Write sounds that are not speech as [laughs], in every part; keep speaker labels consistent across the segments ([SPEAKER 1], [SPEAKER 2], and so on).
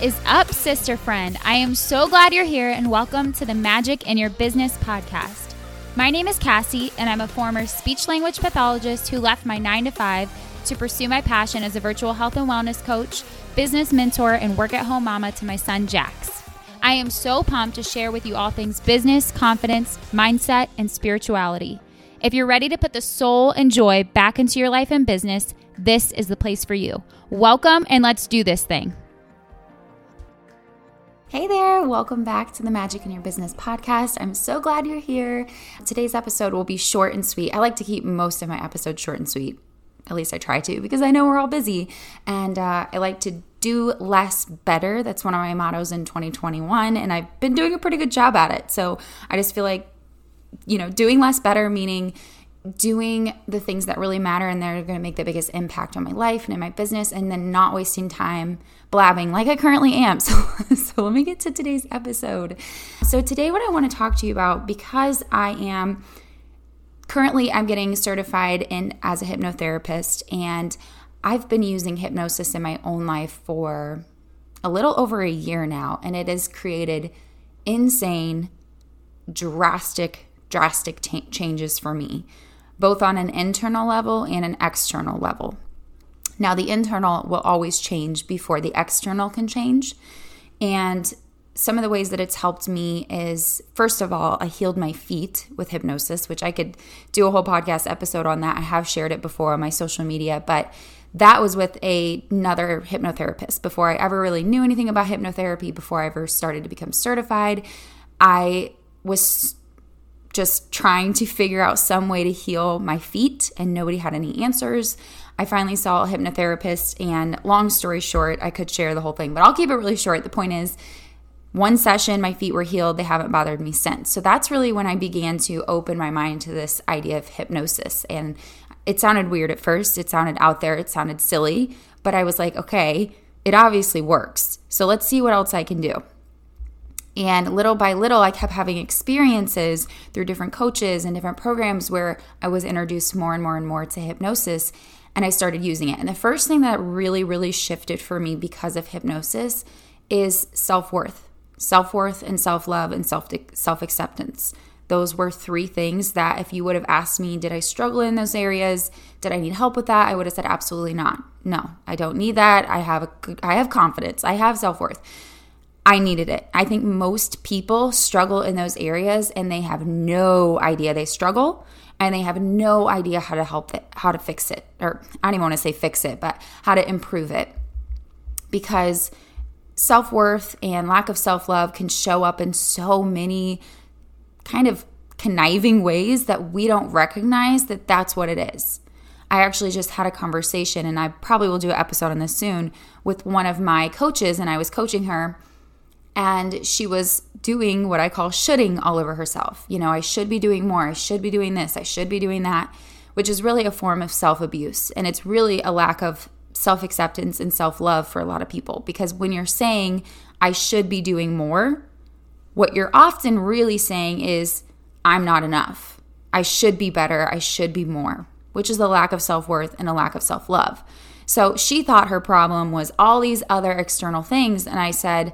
[SPEAKER 1] Is up, sister friend? I am so glad you're here and welcome to the Magic in Your Business podcast. My name is Cassie, and I'm a former speech language pathologist who left my nine to five to pursue my passion as a virtual health and wellness coach, business mentor, and work at home mama to my son, Jax. I am so pumped to share with you all things business, confidence, mindset, and spirituality. If you're ready to put the soul and joy back into your life and business, this is the place for you. Welcome, and let's do this thing. Hey there, welcome back to the Magic in Your Business podcast. I'm so glad you're here. Today's episode will be short and sweet. I like to keep most of my episodes short and sweet. At least I try to because I know we're all busy. And uh, I like to do less better. That's one of my mottos in 2021. And I've been doing a pretty good job at it. So I just feel like, you know, doing less better, meaning doing the things that really matter and they're going to make the biggest impact on my life and in my business and then not wasting time blabbing like I currently am. [laughs] So so let me get to today's episode. So today what I want to talk to you about because I am currently I'm getting certified in as a hypnotherapist and I've been using hypnosis in my own life for a little over a year now and it has created insane drastic drastic t- changes for me both on an internal level and an external level. Now, the internal will always change before the external can change. And some of the ways that it's helped me is first of all, I healed my feet with hypnosis, which I could do a whole podcast episode on that. I have shared it before on my social media, but that was with a, another hypnotherapist before I ever really knew anything about hypnotherapy, before I ever started to become certified. I was just trying to figure out some way to heal my feet, and nobody had any answers. I finally saw a hypnotherapist, and long story short, I could share the whole thing, but I'll keep it really short. The point is, one session, my feet were healed. They haven't bothered me since. So that's really when I began to open my mind to this idea of hypnosis. And it sounded weird at first, it sounded out there, it sounded silly, but I was like, okay, it obviously works. So let's see what else I can do. And little by little, I kept having experiences through different coaches and different programs where I was introduced more and more and more to hypnosis. And I started using it. And the first thing that really, really shifted for me because of hypnosis is self worth, self worth, and self love, and self self acceptance. Those were three things that, if you would have asked me, did I struggle in those areas? Did I need help with that? I would have said absolutely not. No, I don't need that. I have a, I have confidence. I have self worth. I needed it. I think most people struggle in those areas and they have no idea they struggle and they have no idea how to help it, how to fix it. Or I don't even want to say fix it, but how to improve it. Because self worth and lack of self love can show up in so many kind of conniving ways that we don't recognize that that's what it is. I actually just had a conversation, and I probably will do an episode on this soon with one of my coaches, and I was coaching her and she was doing what I call shoulding all over herself. You know, I should be doing more, I should be doing this, I should be doing that, which is really a form of self abuse. And it's really a lack of self acceptance and self love for a lot of people because when you're saying, I should be doing more, what you're often really saying is, I'm not enough. I should be better. I should be more, which is a lack of self worth and a lack of self love. So she thought her problem was all these other external things. And I said,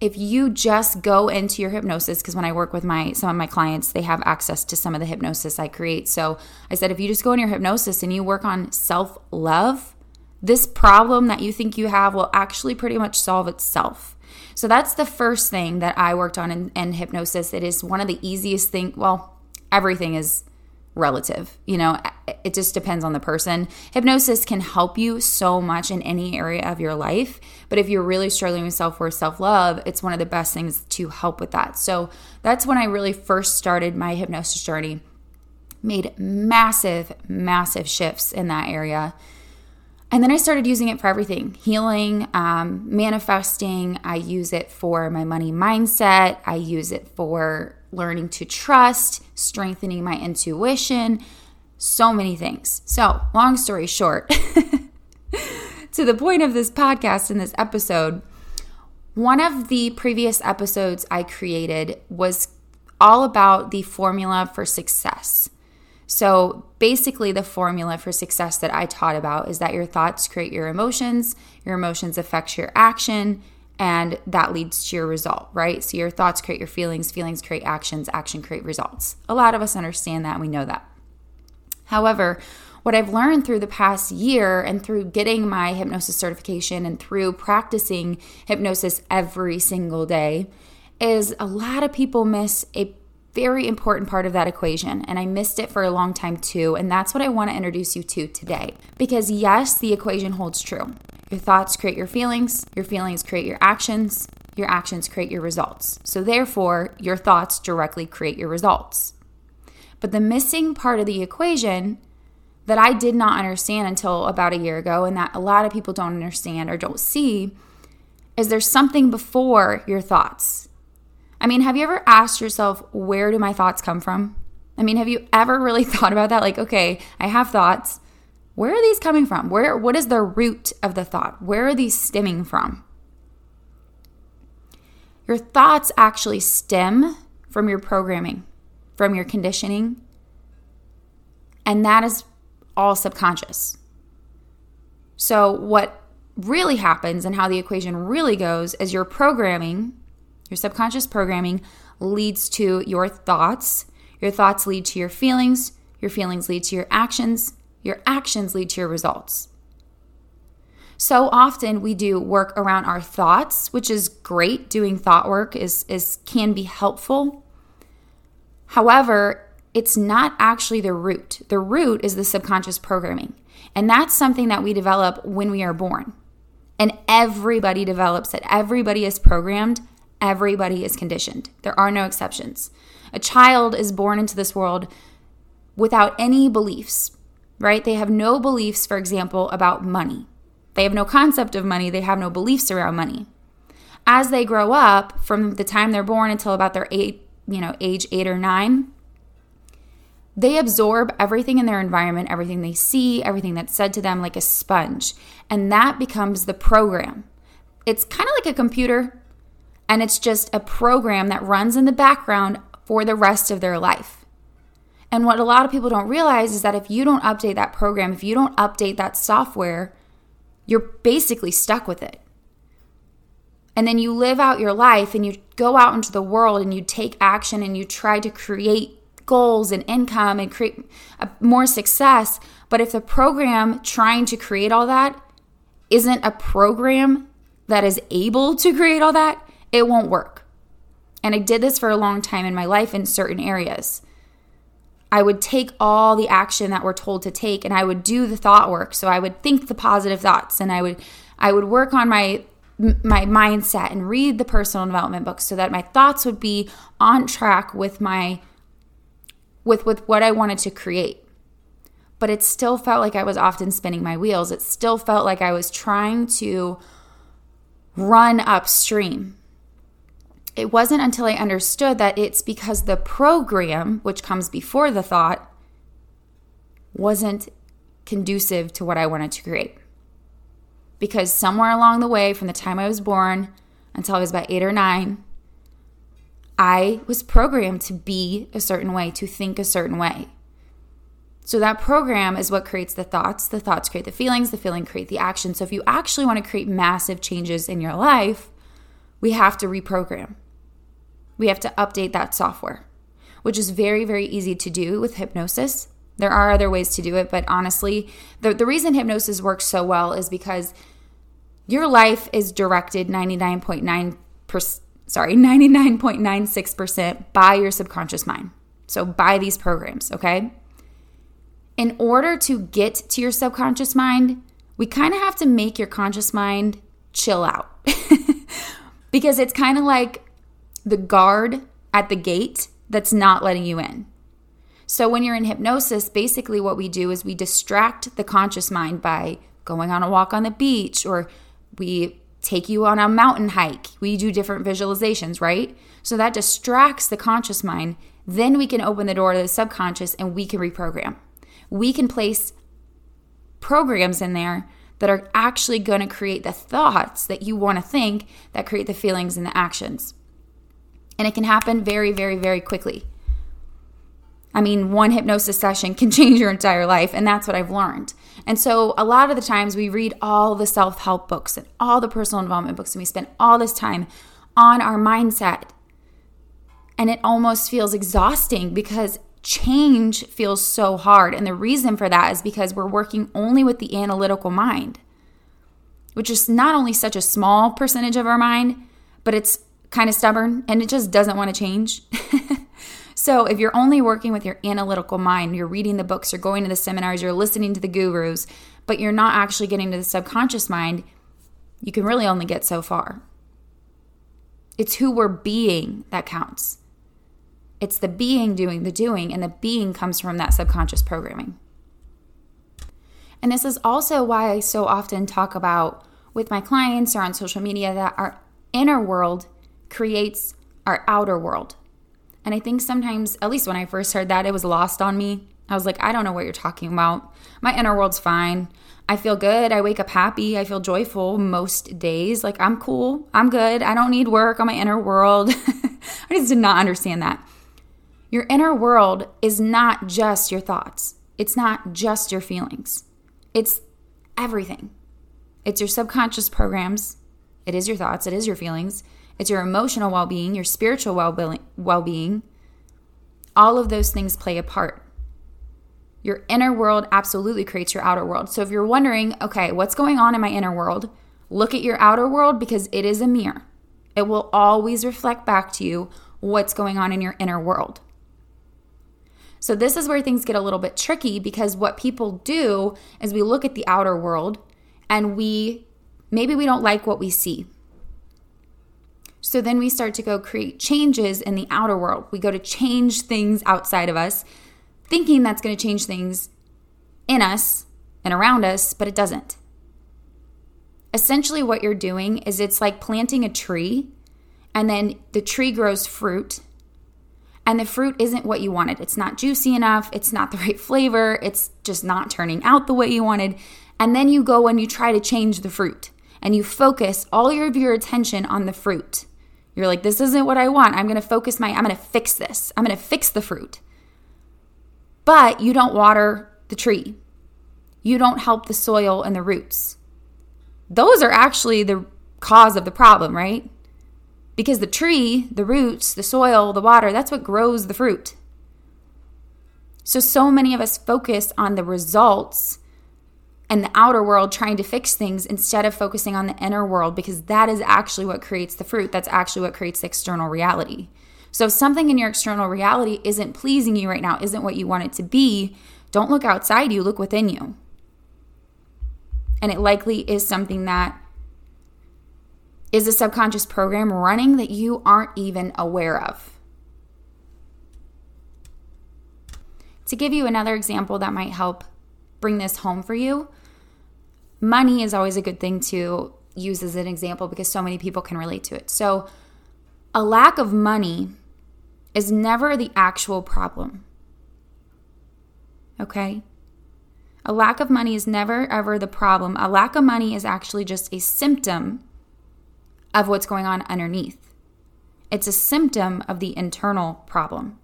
[SPEAKER 1] if you just go into your hypnosis because when i work with my some of my clients they have access to some of the hypnosis i create. So i said if you just go in your hypnosis and you work on self love this problem that you think you have will actually pretty much solve itself. So that's the first thing that i worked on in, in hypnosis. It is one of the easiest thing well everything is relative. You know, it just depends on the person. Hypnosis can help you so much in any area of your life, but if you're really struggling with self worth, self love, it's one of the best things to help with that. So that's when I really first started my hypnosis journey. Made massive, massive shifts in that area. And then I started using it for everything healing, um, manifesting. I use it for my money mindset. I use it for learning to trust, strengthening my intuition, so many things. So, long story short, [laughs] to the point of this podcast in this episode, one of the previous episodes I created was all about the formula for success. So, basically, the formula for success that I taught about is that your thoughts create your emotions, your emotions affect your action, and that leads to your result, right? So your thoughts create your feelings, feelings create actions, action create results. A lot of us understand that we know that. However, what I've learned through the past year and through getting my hypnosis certification and through practicing hypnosis every single day is a lot of people miss a very important part of that equation. And I missed it for a long time too. And that's what I want to introduce you to today. Because yes, the equation holds true. Your thoughts create your feelings, your feelings create your actions, your actions create your results. So therefore, your thoughts directly create your results. But the missing part of the equation that I did not understand until about a year ago, and that a lot of people don't understand or don't see, is there's something before your thoughts. I mean, have you ever asked yourself, where do my thoughts come from? I mean, have you ever really [laughs] thought about that? Like, okay, I have thoughts. Where are these coming from? Where what is the root of the thought? Where are these stemming from? Your thoughts actually stem from your programming, from your conditioning. And that is all subconscious. So, what really happens and how the equation really goes is your programming your subconscious programming leads to your thoughts. Your thoughts lead to your feelings. Your feelings lead to your actions. Your actions lead to your results. So often we do work around our thoughts, which is great. Doing thought work is, is can be helpful. However, it's not actually the root. The root is the subconscious programming. And that's something that we develop when we are born. And everybody develops it. Everybody is programmed Everybody is conditioned. There are no exceptions. A child is born into this world without any beliefs, right? They have no beliefs, for example, about money. They have no concept of money, they have no beliefs around money. As they grow up, from the time they're born until about their eight, you know, age 8 or 9, they absorb everything in their environment, everything they see, everything that's said to them like a sponge. And that becomes the program. It's kind of like a computer and it's just a program that runs in the background for the rest of their life. And what a lot of people don't realize is that if you don't update that program, if you don't update that software, you're basically stuck with it. And then you live out your life and you go out into the world and you take action and you try to create goals and income and create uh, more success. But if the program trying to create all that isn't a program that is able to create all that, it won't work. And I did this for a long time in my life in certain areas. I would take all the action that we're told to take and I would do the thought work. So I would think the positive thoughts and I would I would work on my my mindset and read the personal development books so that my thoughts would be on track with my with with what I wanted to create. But it still felt like I was often spinning my wheels. It still felt like I was trying to run upstream it wasn't until I understood that it's because the program, which comes before the thought, wasn't conducive to what I wanted to create. Because somewhere along the way, from the time I was born until I was about eight or nine, I was programmed to be a certain way, to think a certain way. So that program is what creates the thoughts. The thoughts create the feelings, the feeling create the action. So if you actually want to create massive changes in your life, we have to reprogram we have to update that software, which is very, very easy to do with hypnosis. There are other ways to do it, but honestly, the, the reason hypnosis works so well is because your life is directed 99.9%, sorry, 99.96% by your subconscious mind. So by these programs, okay? In order to get to your subconscious mind, we kind of have to make your conscious mind chill out. [laughs] because it's kind of like the guard at the gate that's not letting you in. So, when you're in hypnosis, basically what we do is we distract the conscious mind by going on a walk on the beach or we take you on a mountain hike. We do different visualizations, right? So that distracts the conscious mind. Then we can open the door to the subconscious and we can reprogram. We can place programs in there that are actually going to create the thoughts that you want to think that create the feelings and the actions and it can happen very, very, very quickly. I mean, one hypnosis session can [laughs] change your entire life, and that's what I've learned. And so, a lot of the times, we read all the self help books and all the personal development books, and we spend all this time on our mindset. And it almost feels exhausting because change feels so hard. And the reason for that is because we're working only with the analytical mind, which is not only such a small percentage of our mind, but it's kind of stubborn and it just doesn't want to change. [laughs] so, if you're only working with your analytical mind, you're reading the books, you're going to the seminars, you're listening to the gurus, but you're not actually getting to the subconscious mind, you can really only get so far. It's who we're being that counts. It's the being doing the doing, and the being comes from that subconscious programming. And this is also why I so often talk about with my clients or on social media that our inner world creates our outer world. And I think sometimes, at least when I first heard that, it was lost on me. I was like, I don't know what you're talking about. My inner world's fine. I feel good. I wake up happy. I feel joyful most days. Like, I'm cool. I'm good. I don't need work on my inner world. [laughs] I just did not understand that. Your inner world is not just your thoughts, it's not just your feelings, it's everything. It's your subconscious programs, it is your thoughts, it is your feelings, it's your emotional well being, your spiritual well being. All of those things play a part. Your inner world absolutely creates your outer world. So if you're wondering, okay, what's going on in my inner world? Look at your outer world because it is a mirror. It will always reflect back to you what's going on in your inner world. So, this is where things get a little bit tricky because what people do is we look at the outer world and we maybe we don't like what we see. So then we start to go create changes in the outer world. We go to change things outside of us, thinking that's going to change things in us and around us, but it doesn't. Essentially, what you're doing is it's like planting a tree, and then the tree grows fruit, and the fruit isn't what you wanted. It's not juicy enough, it's not the [laughs] right flavor, it's just not turning out the way you wanted. And then you go and you try to change the fruit and you focus all of your attention on the fruit. You're like, this isn't what I want. I'm going to focus my, I'm going to fix this. I'm going to fix the fruit. But you don't water the tree. You don't help the soil and the roots. Those are actually the cause of the problem, right? Because the tree, the roots, the soil, the water, that's what grows the fruit. So, so many of us focus on the results and the outer world trying to fix things instead of focusing on the inner world because that is actually what creates the fruit. That's actually what creates the external reality. So if something in your external reality isn't pleasing you right now, isn't what you want it to be, don't look outside you, look within you. And it likely is something that is a subconscious program running that you aren't even aware of. To give you another example that might help bring this home for you, money is always a good thing to use as an example because so many people can relate to it. So, a lack of money is never the actual problem. Okay? A lack of money is never ever the problem. A lack of money is actually just a symptom of what's going on underneath. It's a symptom of the internal problem.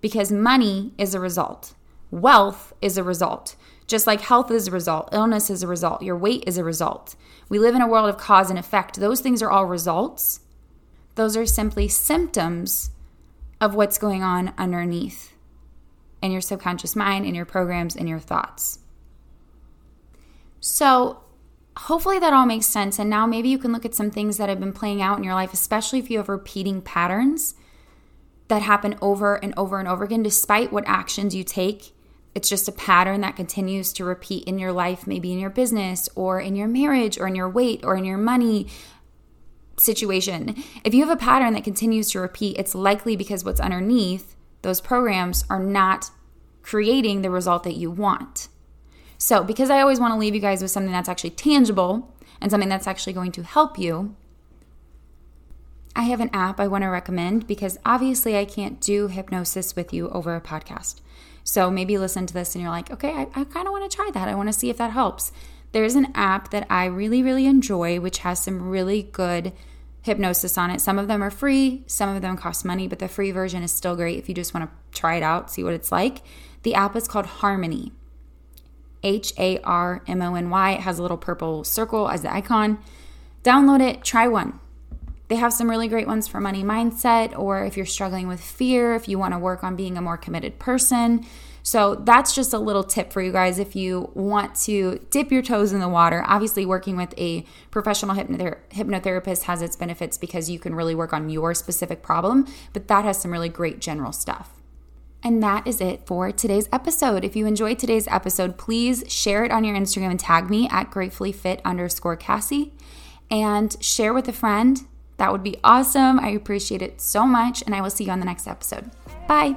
[SPEAKER 1] Because money is a result, wealth is a result. Just like health is a result, illness is a result, your weight is a result. We live in a world of cause and effect. Those things are all results. Those are simply symptoms of what's going on underneath in your subconscious mind, in your programs, in your thoughts. So, hopefully that all makes sense. And now maybe you can look at some things that have been playing out in your life, especially if you have repeating patterns that happen over and over and over again, despite what actions you take it's just a pattern that continues to repeat in your life, maybe in your business or in your marriage or in your weight or in your money situation. If you have a pattern that continues to repeat, it's likely because what's underneath those programs are not creating the result that you want. So, because I always want to leave you guys with something that's actually tangible and something that's actually going to help you, I have an app I want to recommend because obviously I can't do hypnosis with you over a podcast. So maybe listen to this and you're like, okay, I, I kind of want to try that. I want to see if that helps. There's an app that I really, really enjoy, which has some really good hypnosis on it. Some of them are free, some of them cost money, but the free version is still great if you just want to try it out, see what it's like. The app is called Harmony. H A R M O N Y. It has a little purple circle as the icon. Download it, try one. They have some really great ones for money mindset, or if you're struggling with fear, if you want to work on being a more committed person. So that's just a little tip for you guys if you want to dip your toes in the water. Obviously, working with a professional hypnother- hypnotherapist has its benefits because you can really work on your specific problem, but that has some really great general stuff. And that is it for today's episode. If you enjoyed today's episode, please share it on your Instagram and tag me at gratefullyfit underscore Cassie and share with a friend. That would be awesome. I appreciate it so much. And I will see you on the next episode. Bye.